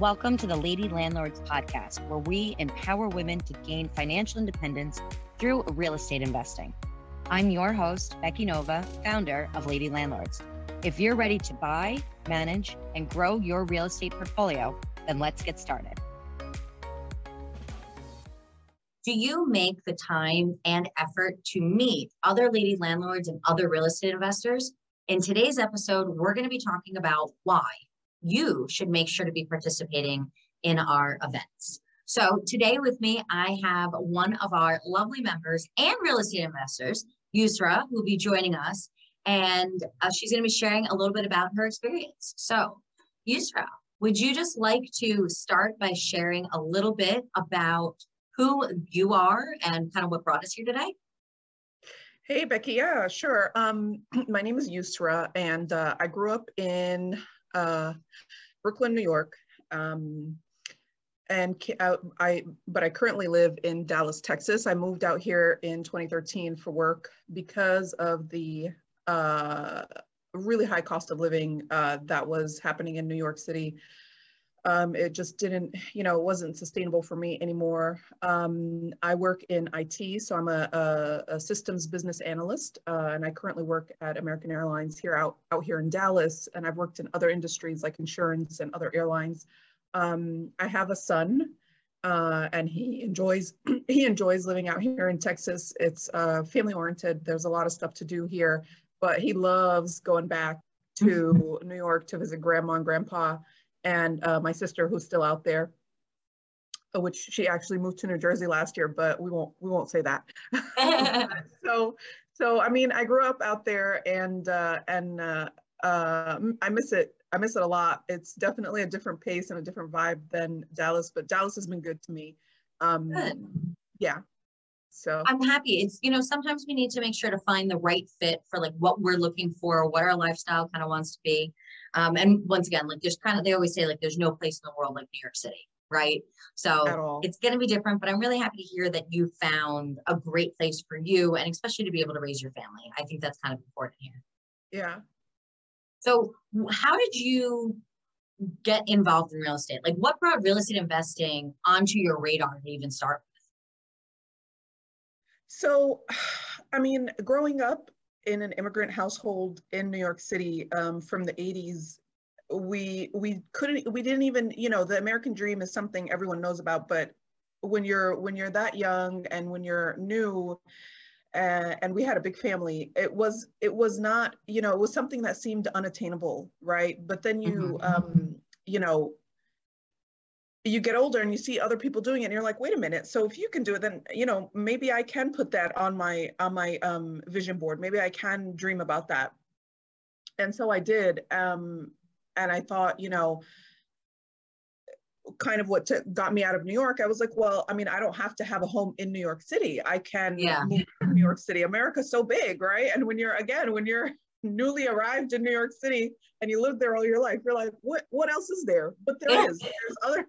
Welcome to the Lady Landlords podcast, where we empower women to gain financial independence through real estate investing. I'm your host, Becky Nova, founder of Lady Landlords. If you're ready to buy, manage, and grow your real estate portfolio, then let's get started. Do you make the time and effort to meet other lady landlords and other real estate investors? In today's episode, we're going to be talking about why you should make sure to be participating in our events. So today with me, I have one of our lovely members and real estate investors, Yusra, who will be joining us. And uh, she's going to be sharing a little bit about her experience. So, Yusra, would you just like to start by sharing a little bit about who you are and kind of what brought us here today? Hey, Becky. Yeah, sure. Um, my name is Yusra, and uh, I grew up in uh, Brooklyn, New York. Um, and I, but I currently live in Dallas, Texas. I moved out here in 2013 for work because of the uh, really high cost of living uh, that was happening in New York City um, it just didn't, you know, it wasn't sustainable for me anymore. Um, I work in IT, so I'm a, a, a systems business analyst, uh, and I currently work at American Airlines here out, out here in Dallas, and I've worked in other industries like insurance and other airlines. Um, I have a son, uh, and he enjoys he enjoys living out here in Texas. It's uh, family oriented. There's a lot of stuff to do here, but he loves going back to New York to visit grandma and grandpa and uh, my sister who's still out there, uh, which she actually moved to New Jersey last year, but we won't we won't say that. so so I mean I grew up out there and uh, and uh, uh, I miss it. I miss it a lot. It's definitely a different pace and a different vibe than Dallas, but Dallas has been good to me. Um, good. Yeah. So I'm happy. It's, you know, sometimes we need to make sure to find the right fit for like what we're looking for, what our lifestyle kind of wants to be. Um, and once again, like there's kind of, they always say like there's no place in the world like New York City, right? So it's going to be different, but I'm really happy to hear that you found a great place for you and especially to be able to raise your family. I think that's kind of important here. Yeah. So how did you get involved in real estate? Like what brought real estate investing onto your radar to even start with? So, I mean, growing up, in an immigrant household in New York City um, from the 80s, we we couldn't we didn't even you know the American dream is something everyone knows about, but when you're when you're that young and when you're new uh, and we had a big family it was it was not you know it was something that seemed unattainable right but then you mm-hmm. um you know you get older and you see other people doing it and you're like wait a minute. So if you can do it then you know maybe i can put that on my on my um, vision board. Maybe i can dream about that. And so i did um, and i thought you know kind of what t- got me out of new york i was like well i mean i don't have to have a home in new york city. I can yeah. move to new york city. America's so big right? And when you're again when you're newly arrived in new york city and you live there all your life you're like what what else is there? But there is. There's other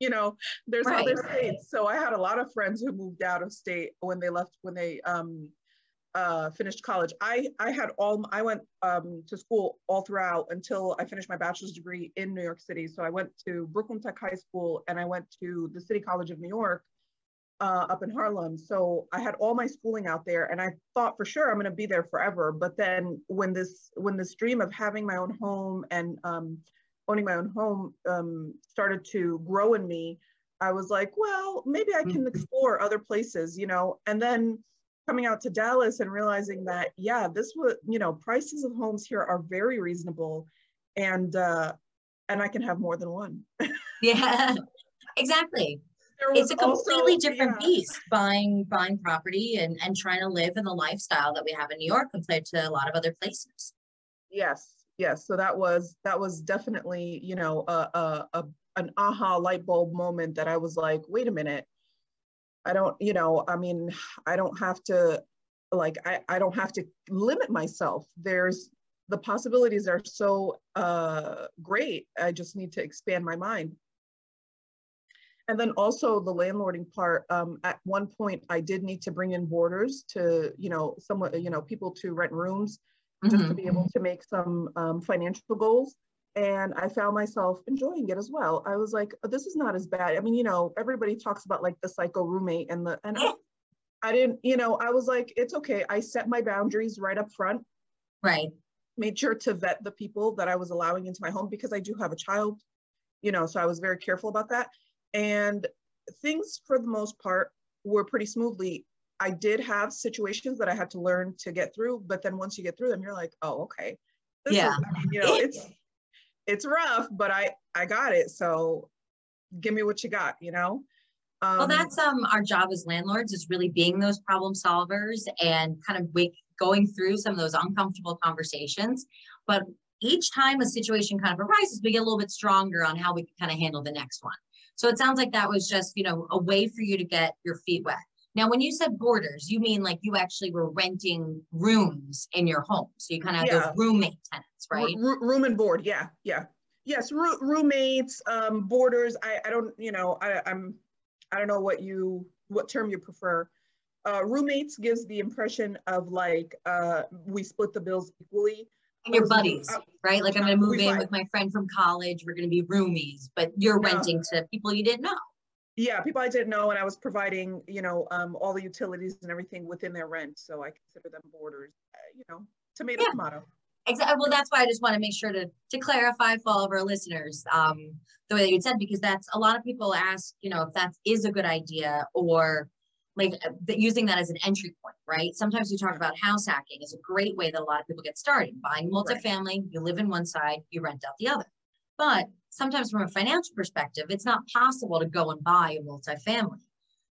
you know there's right. other states. So i had a lot of friends who moved out of state when they left when they um uh, finished college. I i had all i went um, to school all throughout until i finished my bachelor's degree in new york city. So i went to brooklyn tech high school and i went to the city college of new york uh, up in harlem. So i had all my schooling out there and i thought for sure i'm going to be there forever. But then when this when this dream of having my own home and um, owning my own home um, started to grow in me, I was like, well, maybe I can mm-hmm. explore other places, you know. And then coming out to Dallas and realizing that, yeah, this was, you know, prices of homes here are very reasonable, and uh, and I can have more than one. yeah, exactly. It's a completely also, different yeah. beast buying buying property and and trying to live in the lifestyle that we have in New York compared to a lot of other places. Yes, yes so that was that was definitely you know a, a, a an aha light bulb moment that i was like wait a minute. I don't you know i mean i don't have to like i, I don't have to limit myself. There's the possibilities are so uh, great. I just need to expand my mind. And then also the landlording part um, at one point i did need to bring in boarders to you know someone you know people to rent rooms just mm-hmm. to be able to make some um, financial goals. and I found myself enjoying it as well. I was like, oh, this is not as bad. I mean, you know, everybody talks about like the psycho roommate and the, and I, I didn't, you know, I was like, it's okay. I set my boundaries right up front. Right. Made sure to vet the people that I was allowing into my home because I do have a child, you know, so I was very careful about that. And things for the most part were pretty smoothly. I did have situations that I had to learn to get through, but then once you get through them, you're like, oh, okay. This yeah. Is, I mean, you know, it's it's rough, but I I got it. So give me what you got, you know. Um, well, that's um our job as landlords is really being those problem solvers and kind of wake, going through some of those uncomfortable conversations. But each time a situation kind of arises, we get a little bit stronger on how we can kind of handle the next one. So it sounds like that was just, you know, a way for you to get your feet wet. Now, when you said boarders, you mean like you actually were renting rooms in your home. So you kind of yeah. those roommate tenants, right? R- room and board. Yeah. Yeah. Yes. Roommates, um, boarders. I, I don't, you know, I, I'm, I don't know what you, what term you prefer. Uh, roommates gives the impression of like uh, we split the bills equally and your buddies, uh, right? Like I'm going to move in with my friend from college. We're going to be roomies, but you're no. renting to people you didn't know. Yeah, people I didn't know, and I was providing, you know, um, all the utilities and everything within their rent. So I consider them boarders. Uh, you know, tomato yeah. tomato. Exactly. Well, that's why I just want to make sure to to clarify for all of our listeners um, the way that you said because that's a lot of people ask, you know, if that is a good idea or like uh, using that as an entry point, right? Sometimes we talk about house hacking is a great way that a lot of people get started. Buying multifamily, right. you live in one side, you rent out the other. But sometimes from a financial perspective, it's not possible to go and buy a multifamily.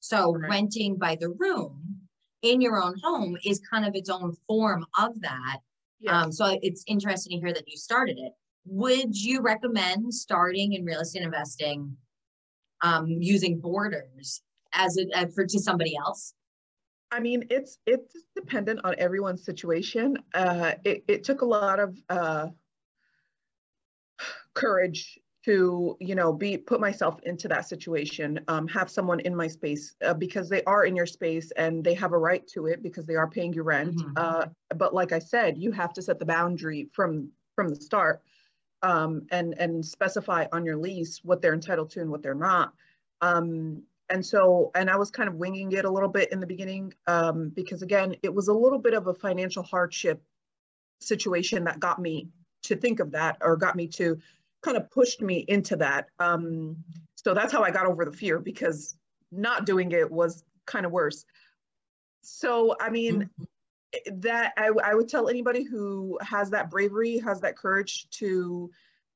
So right. renting by the room in your own home is kind of its own form of that. Um, so it's interesting to hear that you started it. Would you recommend starting in real estate investing um, using boarders as a, uh, for to somebody else? I mean, it's it's dependent on everyone's situation. Uh, it, it took a lot of uh, courage to you know be put myself into that situation um, have someone in my space uh, because they are in your space and they have a right to it because they are paying you rent mm-hmm. uh, but like i said you have to set the boundary from from the start um, and and specify on your lease what they're entitled to and what they're not um, and so and i was kind of winging it a little bit in the beginning um, because again it was a little bit of a financial hardship situation that got me to think of that or got me to kind of pushed me into that. Um, so that's how i got over the fear because not doing it was kind of worse. So i mean mm-hmm. that I, I would tell anybody who has that bravery has that courage to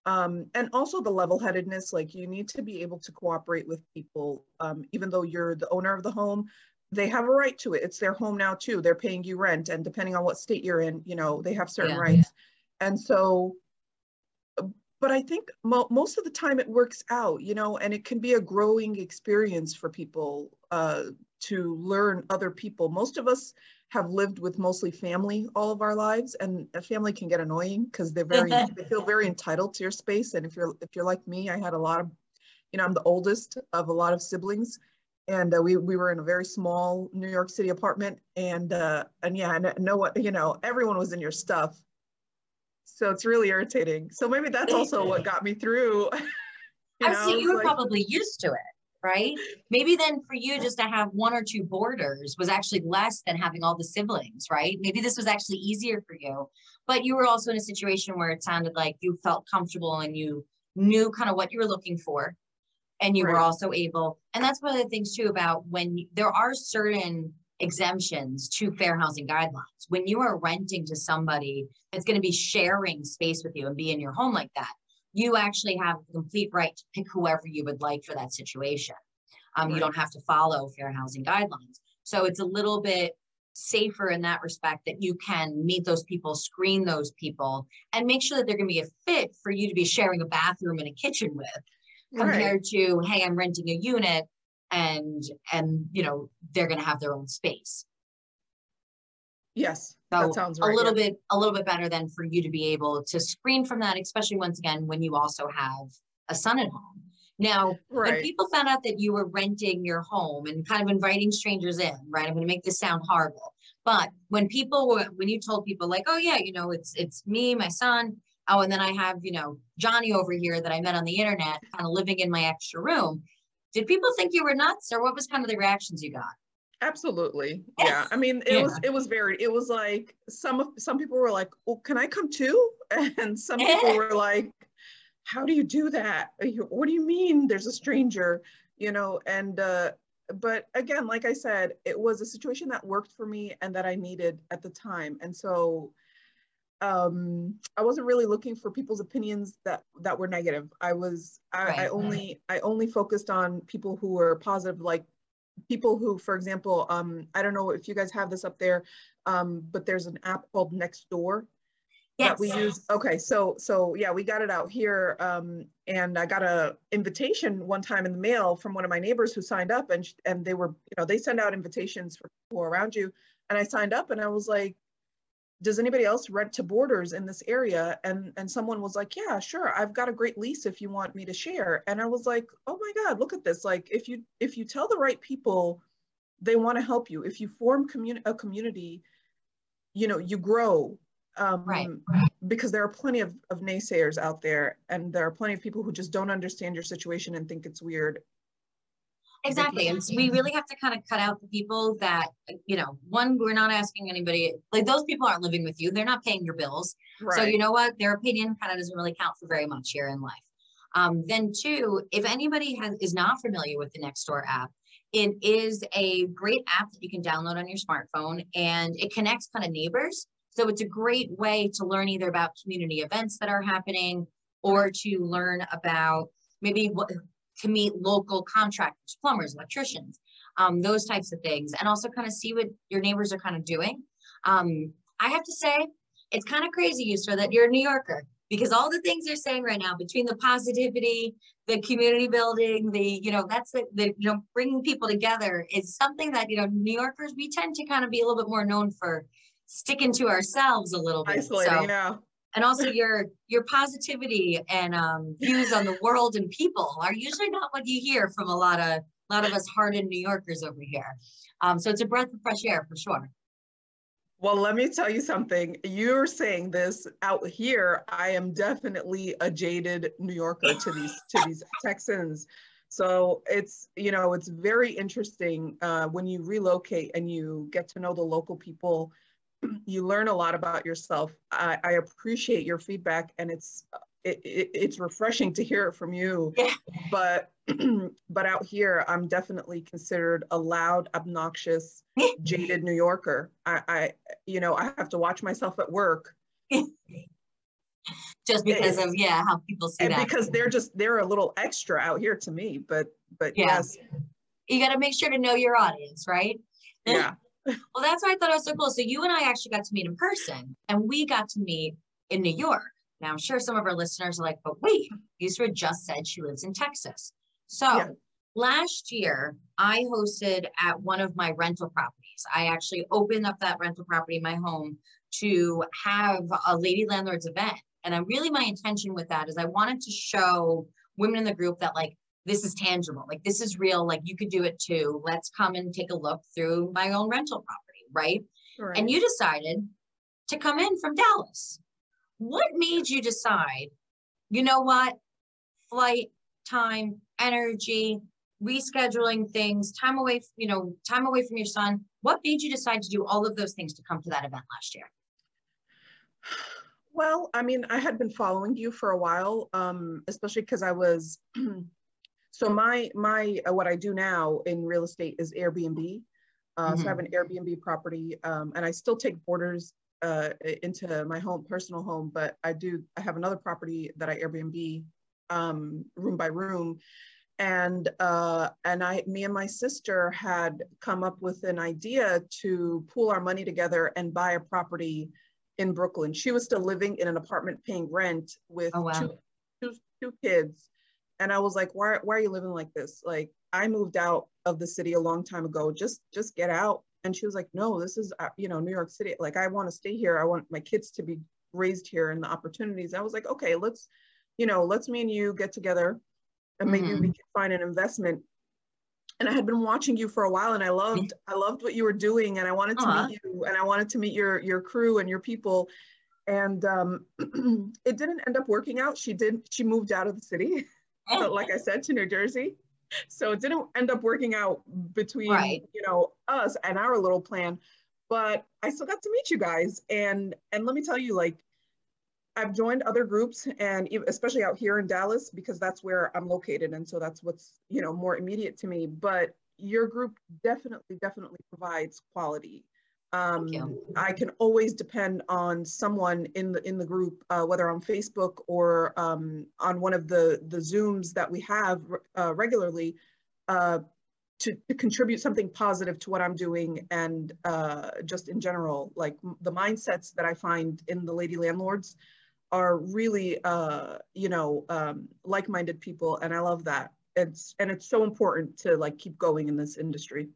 um, and also the level-headedness like you need to be able to cooperate with people. Um, even though you're the owner of the home they have a right to it. It's their home now too. They're paying you rent and depending on what state you're in you know they have certain yeah, rights. Yeah. and so but i think mo- most of the time it works out you know and it can be a growing experience for people uh, to learn other people. Most of us have lived with mostly family all of our lives and a family can get annoying because they're very they feel very entitled to your space and if you're if you're like me i had a lot of you know i'm the oldest of a lot of siblings and uh, we we were in a very small new york city apartment and uh and yeah i know what you know everyone was in your stuff so it's really irritating so maybe that's also what got me through you know, so you were like, probably used to it right? Maybe then for you just to have one or two boarders was actually less than having all the siblings, right? Maybe this was actually easier for you, but you were also in a situation where it sounded like you felt comfortable and you knew kind of what you were looking for. And you right. were also able, and that's one of the things too about when you, there are certain exemptions to fair housing guidelines. When you are renting to somebody that's going to be sharing space with you and be in your home like that, you actually have the complete right to pick whoever you would like for that situation. Um, right. You don't have to follow fair housing guidelines. So it's a little bit safer in that respect that you can meet those people, screen those people, and make sure that they're going to be a fit for you to be sharing a bathroom and a kitchen with, compared right. to hey, I'm renting a unit and and you know they're going to have their own space. Yes, so that sounds right, a little yeah. bit a little bit better than for you to be able to screen from that, especially once again when you also have a son at home. Now, right. when people found out that you were renting your home and kind of inviting strangers in, right? I'm going to make this sound horrible, but when people were when you told people like, oh yeah, you know, it's it's me, my son, Oh, and then I have, you know, Johnny over here that I met on the internet, kind of living in my extra room. Did people think you were nuts or what was kind of the reactions you got? Absolutely. Yeah. I mean, it yeah. was it was very it was like some of some people were like, "Well, can I come too?" And some people were like, "How do you do that? What do you mean there's a stranger?" You know, and uh but again, like I said, it was a situation that worked for me and that I needed at the time. And so um i wasn't really looking for people's opinions that that were negative i was i, right. I only i only focused on people who were positive like people who for example um i don't know if you guys have this up there um but there's an app called nextdoor yes. that we use okay so so yeah we got it out here um and i got a invitation one time in the mail from one of my neighbors who signed up and and they were you know they send out invitations for people around you and i signed up and i was like does anybody else rent to boarders in this area? And and someone was like yeah sure i've got a great lease if you want me to share. And i was like oh my god look at this like if you if you tell the right people they want to help you. If you form community a community you know you grow um, right. because there are plenty of, of naysayers out there and there are plenty of people who just don't understand your situation and think it's weird Exactly. And so we really have to kind of cut out the people that, you know, one, we're not asking anybody, like those people aren't living with you. They're not paying your bills. Right. So you know what? Their opinion kind of doesn't really count for very much here in life. Um, then two, if anybody has is not familiar with the Nextdoor app, it is a great app that you can download on your smartphone and it connects kind of neighbors. So it's a great way to learn either about community events that are happening or to learn about maybe what to meet local contractors, plumbers, electricians, um, those types of things, and also kind of see what your neighbors are kind of doing. Um, I have to say, it's kind of crazy, Yusra, that you're a New Yorker because all the things you're saying right now between the positivity, the community building, the, you know, that's the, the, you know, bringing people together is something that, you know, New Yorkers, we tend to kind of be a little bit more known for sticking to ourselves a little bit. Isolating, so, yeah and also your your positivity and um, views on the world and people are usually not what you hear from a lot of a lot of us hardened New Yorkers over here. Um, so it's a breath of fresh air for sure. Well, let me tell you something. You're saying this out here. I am definitely a jaded New Yorker to these to these Texans. So it's you know it's very interesting uh, when you relocate and you get to know the local people you learn a lot about yourself. I, I appreciate your feedback, and it's it, it, it's refreshing to hear it from you. Yeah. But but out here, I'm definitely considered a loud, obnoxious, jaded New Yorker. I, I you know I have to watch myself at work. just because of yeah how people see and that. because they're just they're a little extra out here to me. But but yeah. yes, you got to make sure to know your audience, right? Yeah well, that's why I thought it was so cool. So you and I actually got to meet in person, and we got to meet in New York. Now I'm sure some of our listeners are like, "But wait, Yusra just said she lives in Texas." So yeah. last year, I hosted at one of my rental properties. I actually opened up that rental property my home to have a lady landlords event, and I really my intention with that is I wanted to show women in the group that like this is tangible. Like this is real. Like you could do it too. Let's come and take a look through my own rental property, right? right. And you decided to come in from Dallas. What made you decide, you know what? Flight, time, energy, rescheduling things, time away, you know, time away from your son. What made you decide to do all of those things to come to that event last year? Well, I mean, I had been following you for a while, um, especially because I was So my my uh, what I do now in real estate is Airbnb. Uh, mm-hmm. So I have mm-hmm. an Airbnb property, um, and I still take boarders uh, into my home, personal home. But I do I have another property that I Airbnb um, room by room, and uh, and I me and my sister had come up with an idea to pool our money together and buy a property in Brooklyn. She was still living in an apartment paying rent with oh, wow. two, two, two kids and I was like, why, why are you living like this? Like, I moved out of the city a long time ago. Just, just get out. And she was like, no, this is, uh, you know, New York City. Like, I want to stay here. I want my kids to be raised here and the opportunities. I was like, okay, let's, you know, let's me and you get together and maybe mm-hmm. we can find an investment. And I had been watching you for a while and I loved, I loved what you were doing and I wanted to uh-huh. meet you and I wanted to meet your, your crew and your people. and um, it didn't end up working out. She did. She moved out of the city, Oh, like I said, to New Jersey. So it didn't end up working out between right. you know us and our little plan. But I still got to meet you guys, and and let me tell you, like I've joined other groups, and especially out here in Dallas because that's where I'm located, and so that's what's you know more immediate to me. But your group definitely, definitely provides quality um, I can always depend on someone in the in the group, uh, whether on Facebook or um, on one of the the Zooms that we have uh, regularly, uh, to, to, contribute something positive to what I'm doing and uh, just in general, like the mindsets that I find in the lady landlords are really, uh, you know, um, like-minded people, and I love that. It's and it's so important to like keep going in this industry.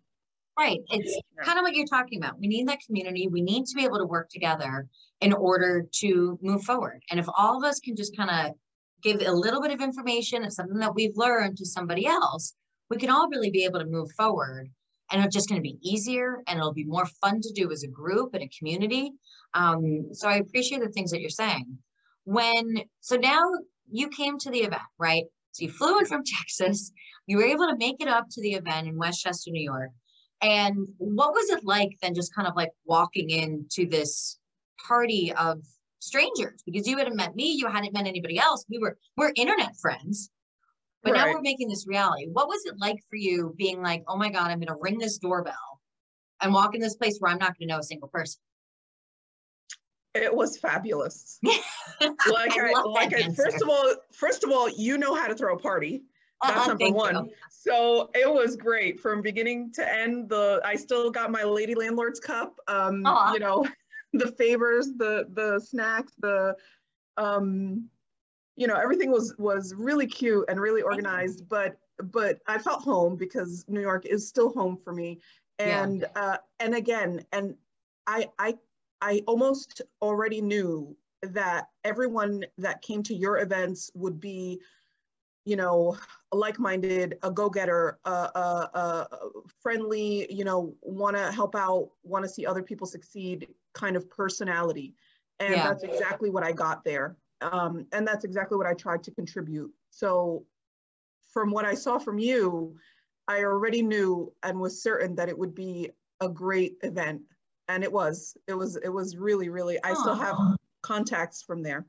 Right. It's kind of what you're talking about. We need that community. We need to be able to work together in order to move forward. And if all of us can just kind of give a little bit of information of something that we've learned to somebody else, we can all really be able to move forward. And it's just going to be easier and it'll be more fun to do as a group and a community. Um, so I appreciate the things that you're saying. When, so now you came to the event, right? So you flew in from Texas, you were able to make it up to the event in Westchester, New York. And what was it like then just kind of like walking into this party of strangers? Because you hadn't met me, you hadn't met anybody else. We were we're internet friends. But right. now we're making this reality. What was it like for you being like, oh my God, I'm gonna ring this doorbell and walk in this place where I'm not gonna know a single person? It was fabulous. like I, I like I, first of all, first of all, you know how to throw a party. That's number one. You. So it was great from beginning to end. The I still got my lady landlord's cup. Um, you know, the favors, the the snacks, the um, you know, everything was was really cute and really organized. But but I felt home because New York is still home for me. And yeah. uh, and again, and I I I almost already knew that everyone that came to your events would be you know, like-minded, a go-getter, a, a, a, friendly, you know, want to help out, want to see other people succeed kind of personality. And yeah. that's exactly what I got there. Um, and that's exactly what I tried to contribute. So from what I saw from you, I already knew and was certain that it would be a great event. And it was, it was, it was really, really, I still have contacts from there.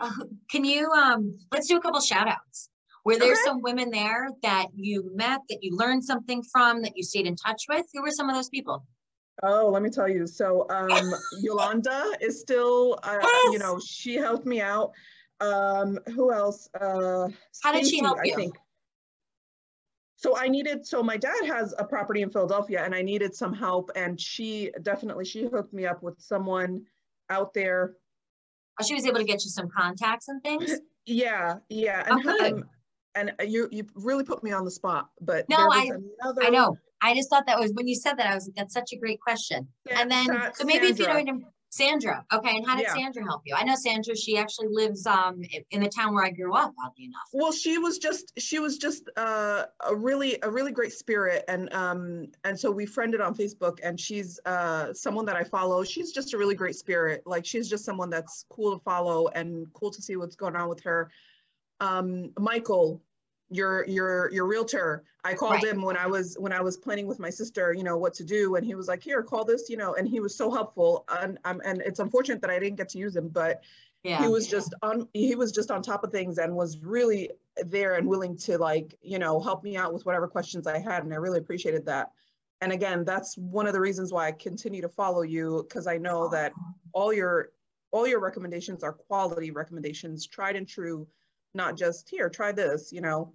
Uh, can you um let's do a couple shout outs were there okay. some women there that you met that you learned something from that you stayed in touch with? Who were some of those people? Oh let me tell you. So um yolanda is still uh, yes. you know she helped me out. Um who else? Uh how did she help you? i think. So I needed, so my dad has a property in Philadelphia and I needed some help and she definitely, she hooked me up with someone out there she was able to get you some contacts and things. Yeah, yeah, and oh, um, and you you really put me on the spot. But no, I another... I know. I just thought that was when you said that I was like, that's such a great question. and then so maybe Sandra. if you don't Sandra. Okay. And how did yeah. Sandra help you? I know Sandra, she actually lives um in the town where I grew up, oddly enough. Well, she was just she was just uh, a really a really great spirit. And um and so we friended on Facebook and she's uh someone that I follow. She's just a really great spirit. Like she's just someone that's cool to follow and cool to see what's going on with her. Um Michael, your your your realtor i called right. him when i was when i was planning with my sister you know what to do and he was like here call this you know and he was so helpful and um, and it's unfortunate that i didn't get to use him but yeah. he was just on he was just on top of things and was really there and willing to like you know help me out with whatever questions i had and i really appreciated that and again that's one of the reasons why i continue to follow you because i know that all your all your recommendations are quality recommendations tried and true not just here try this you know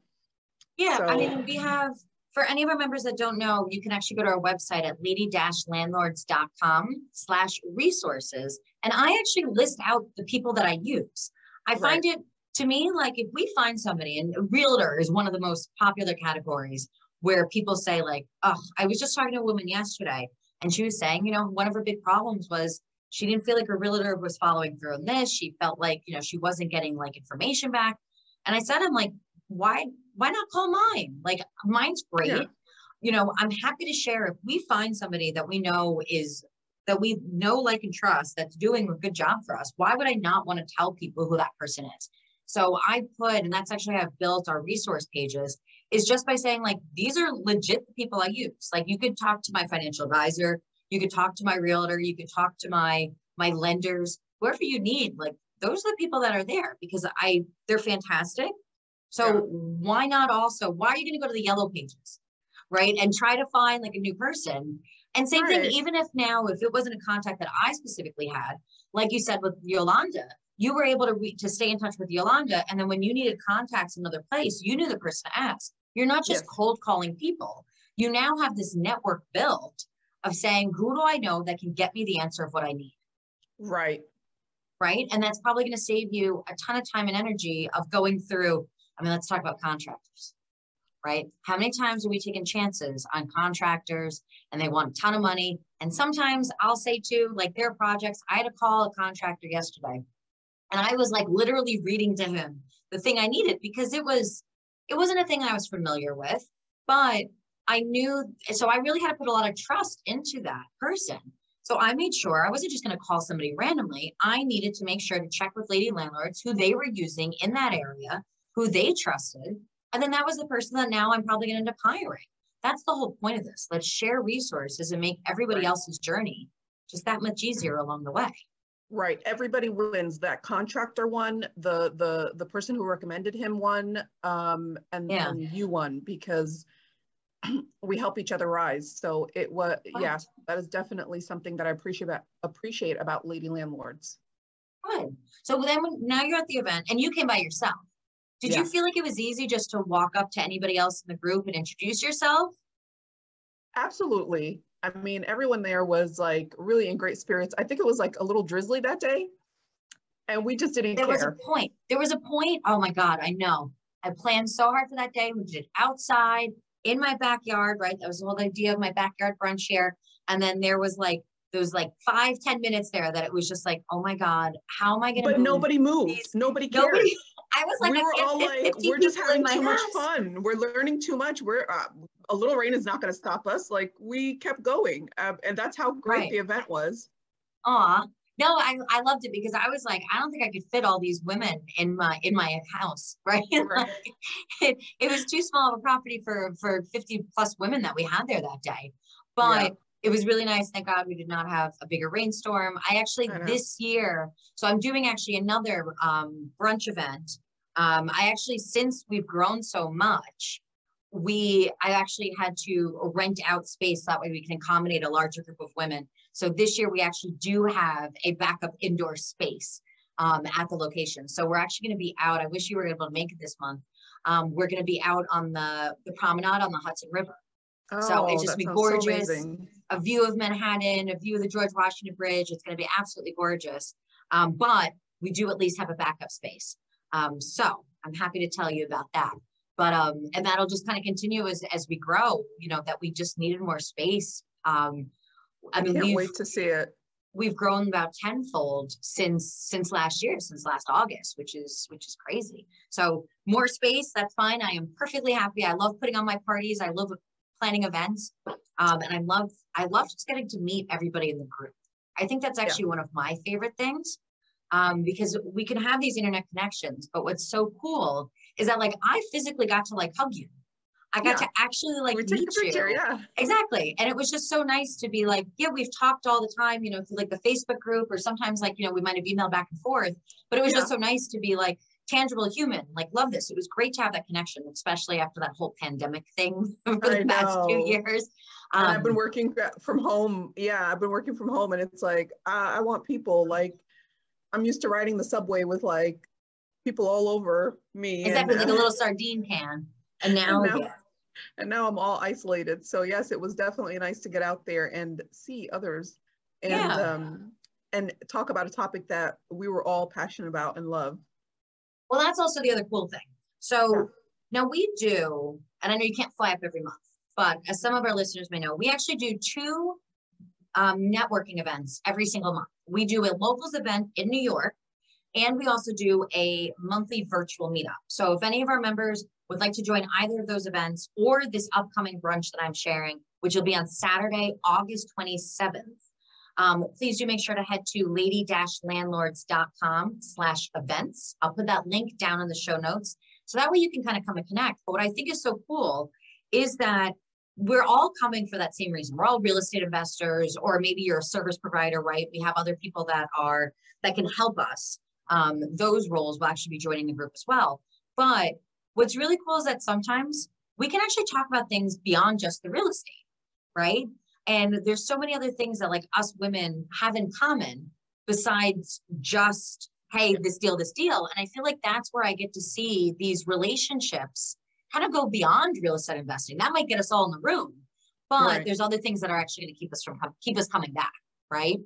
yeah, so, I mean, we have, for any of our members that don't know, you can actually go to our website at lady-landlords.com slash resources. And I actually list out the people that I use. I right. find it, to me, like if we find somebody, and realtor is one of the most popular categories where people say like, oh, I was just talking to a woman yesterday and she was saying, you know, one of her big problems was she didn't feel like her realtor was following through on this. She felt like, you know, she wasn't getting like information back. And I said, I'm like, why why not call mine? Like mine's great. Yeah. You know, I'm happy to share if we find somebody that we know is that we know, like, and trust that's doing a good job for us, why would I not want to tell people who that person is? So I put, and that's actually how I've built our resource pages, is just by saying, like, these are legit people I use. Like, you could talk to my financial advisor, you could talk to my realtor, you could talk to my my lenders, whoever you need. Like, those are the people that are there because I they're fantastic. So yeah. why not also? Why are you going to go to the yellow pages, right? And try to find like a new person and same right. thing, even if now, if it wasn't a contact that I specifically had, like you said with Yolanda, you were able to re- to stay in touch with Yolanda, and then when you needed contacts in another place, you knew the person to ask. You're not just yes. cold calling people. You now have this network built of saying, who do I know that can get me the answer of what I need? Right. Right. And that's probably going to save you a ton of time and energy of going through. I mean, let's talk about contractors right? How many times are we taking chances on contractors and they want a ton of money? And sometimes I'll say too, like their projects, I had to call a contractor yesterday and I was like literally reading to him the thing I needed because it was, it wasn't a thing I was familiar with, but I knew, so I really had to put a lot of trust into that person. So I made sure I wasn't just going to call somebody randomly. I needed to make sure to check with lady landlords who they were using in that area, who they trusted, and then that was the person that now I'm probably going to end up hiring. That's the whole point of this. Let's share resources and make everybody else's journey just that much easier along the way. Right. Everybody wins. That contractor won, the the the person who recommended him won, um, and, yeah. and you won because we help each other rise. So it was right. yeah, that is definitely something that I appreciate about appreciate about lady landlords. Good. So then when, now you're at the event and you came by yourself. Did yeah. you feel like it was easy just to walk up to anybody else in the group and introduce yourself? Absolutely. I mean, everyone there was like really in great spirits. I think it was like a little drizzly that day. And we just didn't there care. was a point. There was a point. Oh my God, I know. I planned so hard for that day. We did it outside in my backyard, right? That was the whole idea of my backyard brunch here. And then there was like those like five ten minutes there that it was just like, oh my God, how am I gonna But nobody moved. These? Nobody cared. Nobody, I was like, we were all like, we're just having too much fun. We're learning too much. We're uh, a little rain is not going to stop us. Like we kept going, uh, and that's how great right. the event was. Aw, no, I, I loved it because I was like, I don't think I could fit all these women in my in my house, right? like, it, it was too small of a property for for 50 plus women that we had there that day. But yeah. it was really nice. Thank God we did not have a bigger rainstorm. I actually I this year, so I'm doing actually another um, brunch event um, I actually, since we've grown so much, we I actually had to rent out space that way we can accommodate a larger group of women. So this year we actually do have a backup indoor space um, at the location. So we're actually going to be out. I wish you were able to make it this month. Um, we're going to be out on the the promenade on the Hudson River. Oh, so it's just be gorgeous. So a view of Manhattan, a view of the George Washington Bridge. It's going to be absolutely gorgeous. Um, but we do at least have a backup space. Um, so I'm happy to tell you about that. But um, and that'll just kind of continue as as we grow. You know that we just needed more space. Um, I mean, can't wait to see it. We've grown about tenfold since since last year, since last August, which is which is crazy. So more space, that's fine. I am perfectly happy. I love putting on my parties. I love planning events, um, and I love I love just getting to meet everybody in the group. I think that's actually yeah. one of my favorite things um, because we can have these internet connections. But what's so cool is that like I physically got to like hug you. I got yeah. to actually like we meet picture, you. Yeah. Exactly. And it was just so nice to be like, yeah, we've talked all the time, you know, through like the Facebook group or sometimes like, you know, we might have emailed back and forth, but it was yeah. just so nice to be like tangible human. Like love this. It was great to have that connection, especially after that whole pandemic thing for the I past know. two years. Um, I've been um, working from home. Yeah, I've been working from home and it's like, I want people like I'm used to riding the subway with like people all over me. Exactly, and, like a little sardine can. And now, and now, and now I'm all isolated. So yes, it was definitely nice to get out there and see others and yeah. um and talk about a topic that we were all passionate about and love. Well, that's also the other cool thing. So yeah. now we do, and I know you can't fly up every month, but as some of our listeners may know, we actually do two um, networking events every single month. We do a locals event in New York, and we also do a monthly virtual meetup. So if any of our members would like to join either of those events or this upcoming brunch that I'm sharing, which will be on Saturday, August 27th, Um, please do make sure to head to lady-landlords.com slash events. I'll put that link down in the show notes. So that way you can kind of come and connect. But what I think is so cool is that we're all coming for that same reason. We're all real estate investors, or maybe you're a service provider, right? We have other people that are that can help us. Um, those roles will actually be joining the group as well. But what's really cool is that sometimes we can actually talk about things beyond just the real estate, right? And there's so many other things that like us women have in common besides just, hey, this deal, this deal. And I feel like that's where I get to see these relationships kind of go beyond real estate investing. That might get us all in the room, but right. there's other things that are actually going to keep us from keep us coming back, right?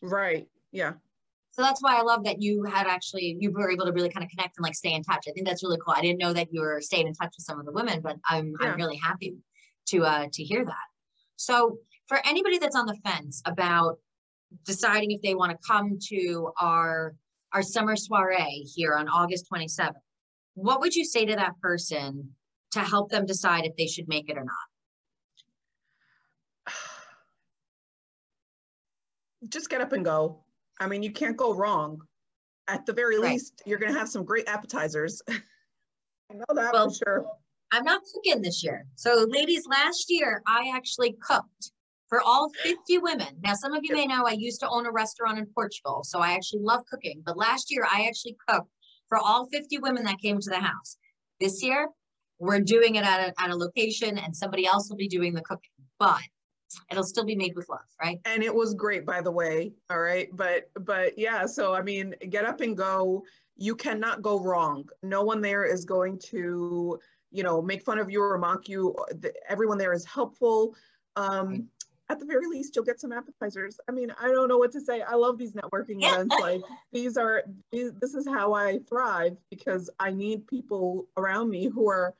Right. Yeah. So that's why I love that you had actually you were able to really kind of connect and like stay in touch. I think that's really cool. I didn't know that you were staying in touch with some of the women, but I'm yeah. I'm really happy to uh to hear that. So for anybody that's on the fence about deciding if they want to come to our our summer soiree here on August 27th, what would you say to that person to help them decide if they should make it or not? Just get up and go. I mean, you can't go wrong. At the very right. least, you're going to have some great appetizers. I know that well, for sure. I'm not cooking this year. So, ladies, last year I actually cooked for all 50 women. Now, some of you may know I used to own a restaurant in Portugal, so I actually love cooking. But last year I actually cooked for all 50 women that came to the house. This year, we're doing it at a, at a location and somebody else will be doing the cooking, but it'll still be made with love, right? And it was great, by the way. All right. But, but yeah, so I mean, get up and go. You cannot go wrong. No one there is going to, you know, make fun of you or mock you. Everyone there is helpful. Um, at the very least, you'll get some appetizers. I mean, I don't know what to say. I love these networking events. Like these are, these, this is how I thrive because I need people around me who are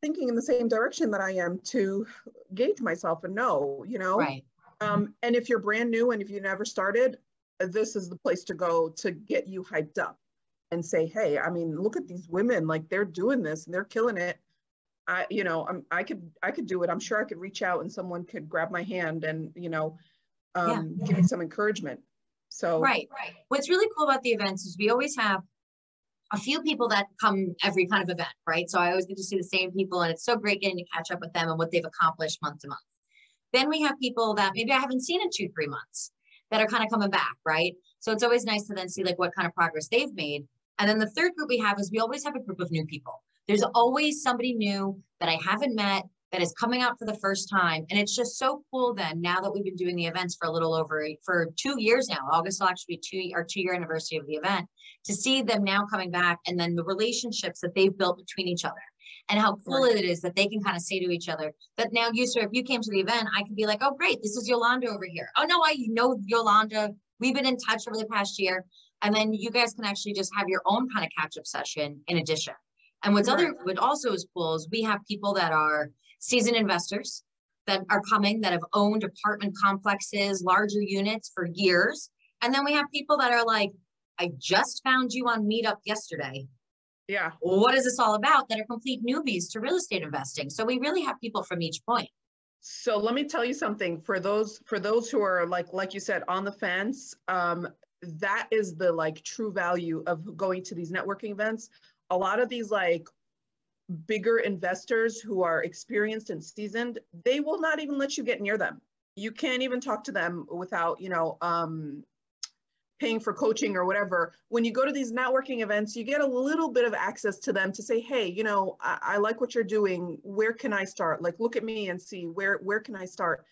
thinking in the same direction that I am to gauge myself and know, you know? Right. Um, and if you're brand new and if you never started, this is the place to go to get you hyped up and say, hey, I mean, look at these women, like they're doing this and they're killing it. I, you know, I'm, I could, I could do it. I'm sure I could reach out and someone could grab my hand and, you know, um, yeah. give me some encouragement. So, right, right. What's really cool about the events is we always have a few people that come every kind of event, right? So I always get to see the same people, and it's so great getting to catch up with them and what they've accomplished month to month. Then we have people that maybe I haven't seen in two, three months that are kind of coming back, right? So it's always nice to then see like what kind of progress they've made. And then the third group we have is we always have a group of new people. There's always somebody new that I haven't met that is coming out for the first time. And it's just so cool then now that we've been doing the events for a little over for two years now. August will actually be two our two year anniversary of the event to see them now coming back and then the relationships that they've built between each other and how cool right. it is that they can kind of say to each other that now Yusra if you came to the event i could be like oh great this is yolanda over here oh no i know yolanda we've been in touch over the past year and then you guys can actually just have your own kind of catch up session in addition and what's right. other what also is cool is we have people that are seasoned investors that are coming that have owned apartment complexes larger units for years and then we have people that are like I just found you on Meetup yesterday. Yeah. What is this all about? That are complete newbies to real estate investing. So we really have people from each point. So let me tell you something for those for those who are like like you said on the fence. Um, that is the like true value of going to these networking events. A lot of these like bigger investors who are experienced and seasoned, they will not even let you get near them. You can't even talk to them without, you know, um, paying for coaching or whatever, when you go to these networking events, you get a little bit of access to them to say, hey, you know, I, I, like what you're doing. Where can I start? Like, look at me and see where where can I start?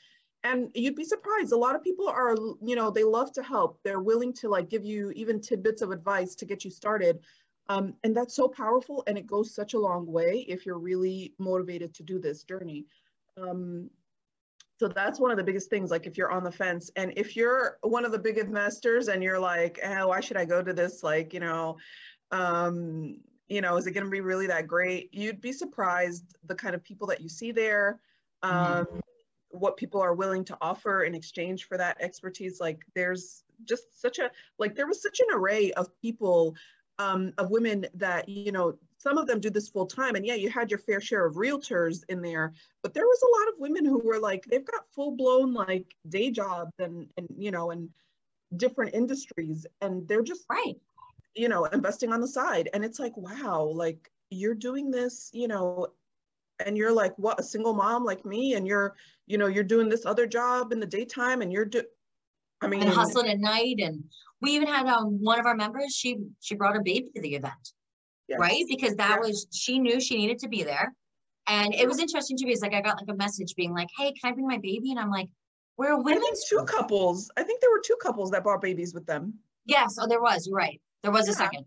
And you'd be surprised. A lot of people are, you know, they love to help. They're willing to like give you even tidbits of advice to get you started. Um, and that's so powerful and it goes such a long way if you're really motivated to do this journey. Um, so that's one of the biggest things like if you're on the fence and if you're one of the big investors and you're like eh, why should i go to this like you know um you know is it going to be really that great you'd be surprised the kind of people that you see there mm-hmm. um what people are willing to offer in exchange for that expertise like there's just such a like there was such an array of people um, of women that you know some of them do this full time. And yeah, you had your fair share of realtors in there, but there was a lot of women who were like, they've got full blown like day jobs and, and, you know, and different industries and they're just, right. you know, investing on the side. And it's like, wow, like you're doing this, you know, and you're like, what, a single mom like me? And you're, you know, you're doing this other job in the daytime and you're, do- I mean, and hustling at night. And we even had um, one of our members, she, she brought a baby to the event yes. right? Because that yeah. was, she knew she needed to be there. And it was interesting to me. It's like, I got like a message being like, hey, can I bring my baby? And I'm like, we're a women's two couples. I think there were two couples that brought babies with them. Yes. Oh, there was. You're right. There was yeah. a second.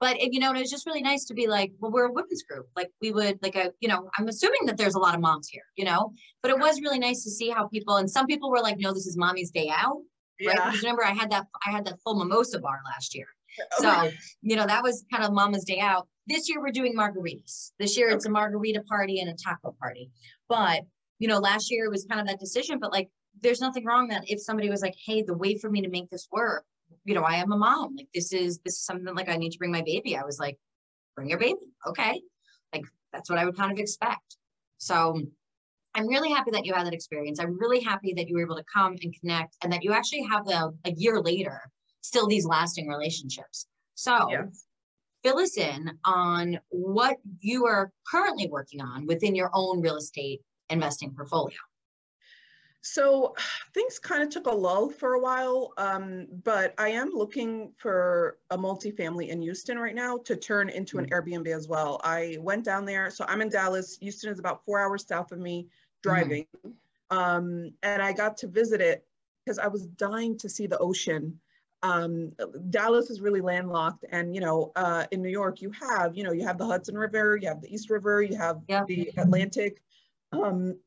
But it, you know, it was just really nice to be like, well, we're a women's group. Like we would like a, you know, I'm assuming that there's a lot of moms here, you know, but it was really nice to see how people and some people were like, no, this is mommy's day out. Right. Yeah. Because remember I had that I had that full mimosa bar last year. Oh so, you know, that was kind of mama's day out. This year we're doing margaritas. This year it's a margarita party and a taco party. But, you know, last year it was kind of that decision, but like there's nothing wrong that if somebody was like, hey, the way for me to make this work, you know, I am a mom. Like this is this is something like I need to bring my baby. I was like, bring your baby. Okay. Like that's what I would kind of expect. So I'm really happy that you had that experience. I'm really happy that you were able to come and connect and that you actually have the a year later still these lasting relationships. So yes. fill us in on what you are currently working on within your own real estate investing portfolio. So things kind of took a lull for a while, um, but I am looking for a multifamily in Houston right now to turn into an mm-hmm. Airbnb as well. I went down there. So I'm in Dallas. Houston is about four hours south of me driving. Mm-hmm. Um, and I got to visit it because I was dying to see the ocean um, Dallas is really landlocked, and you know, uh, in New York, you have, you know, you have the Hudson River, you have the East River, you have yeah. the Atlantic. Um,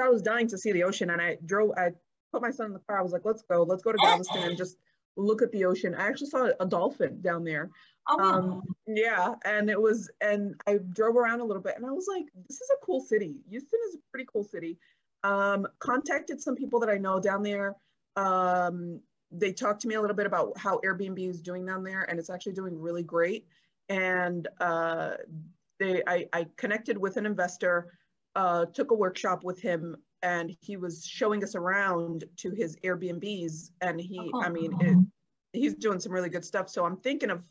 I was dying to see the ocean, and I drove. I put my son in the car. I was like, "Let's go, let's go to Galveston and just look at the ocean." I actually saw a dolphin down there. Oh, wow. um, yeah, and it was, and I drove around a little bit, and I was like, "This is a cool city. Houston is a pretty cool city." Um, contacted some people that I know down there. Um, they talked to me a little bit about how Airbnb is doing down there, and it's actually doing really great. And uh, they, I, I, connected with an investor, uh, took a workshop with him, and he was showing us around to his Airbnbs. And he, oh. I mean, it, he's doing some really good stuff. So I'm thinking of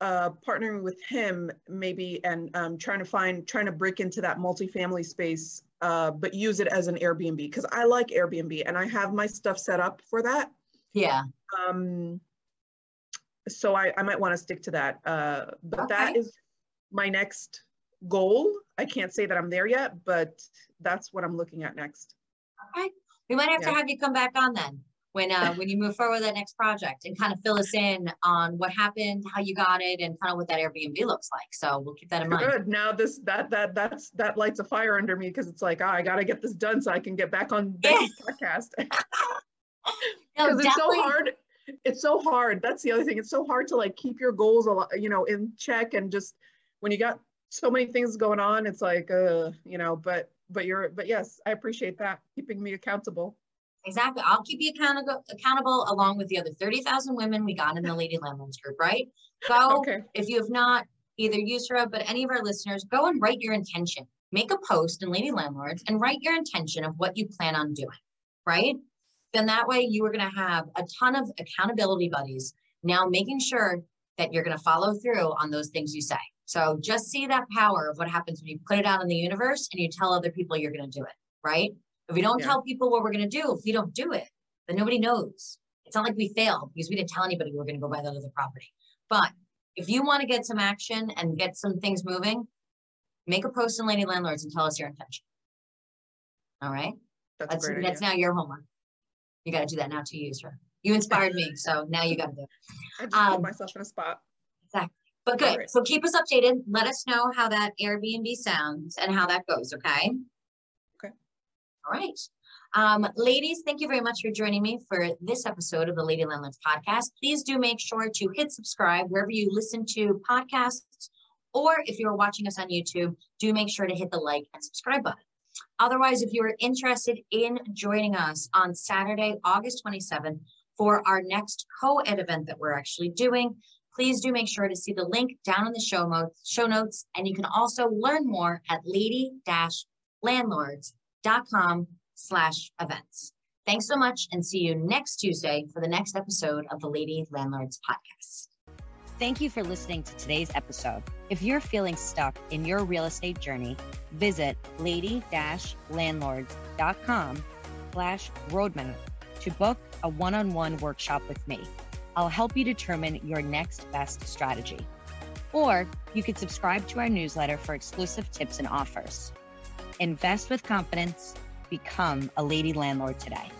uh, partnering with him maybe and um, trying to find, trying to break into that multifamily space, uh, but use it as an Airbnb because I like Airbnb and I have my stuff set up for that. Yeah. Um, so I, I might want to stick to that. Uh, but okay. that is my next goal. I can't say that I'm there yet, but that's what I'm looking at next. Okay. We might have yeah. to have you come back on then when uh, when you move forward with that next project and kind of fill us in on what happened, how you got it, and kind of what that Airbnb looks like. So we'll keep that in mind. Good. Now this that that that's that lights a fire under me because it's like, oh, I got to get this done so I can get back on Becky's podcast. Because it's so hard. It's so hard. That's the other thing. It's so hard to like keep your goals, a lot, you know, in check and just when you got so many things going on, it's like, uh, you know, but but you're but yes, I appreciate that keeping me accountable. Exactly. I'll keep you accountable accountable along with the other 30,000 women we got in the Lady Landlords group, right? Go okay. if you have not either Yusra, but any of our listeners, go and write your intention. Make a post in Lady Landlords and write your intention of what you plan on doing, right? then that way you are going to have a ton of accountability buddies now making sure that you're going to follow through on those things you say. So just see that power of what happens when you put it out in the universe and you tell other people you're going to do it, right? If we don't yeah. tell people what we're going to do, if we don't do it, then nobody knows. It's not like we failed because we didn't tell anybody we were going to go buy that other property. But if you want to get some action and get some things moving, make a post in Lady Landlords and tell us your intention. All right. That's, that's, that's now your homework. You got to do that now to Yusra. You inspired me, so now you got to do it. I just um, put myself in a spot. But good. Right. So keep us updated. Let us know how that Airbnb sounds and how that goes. Okay. Okay. All right. Um, ladies, thank you very much for joining me for this episode of the Lady Landlords podcast. Please do make sure to hit subscribe wherever you listen to podcasts, or if you're watching us on YouTube, do make sure to hit the like and subscribe button. Otherwise, if you are interested in joining us on Saturday, August 27th for our next co-ed event that we're actually doing, please do make sure to see the link down in the show notes, show notes and you can also learn more at lady-landlords.com slash events. Thanks so much and see you next Tuesday for the next episode of the Lady Landlords Podcast. Thank you for listening to today's episode. If you're feeling stuck in your real estate journey, visit lady-landlords.com slash roadmap to book a one-on-one workshop with me. I'll help you determine your next best strategy. Or you can subscribe to our newsletter for exclusive tips and offers. Invest with confidence, become a lady landlord today.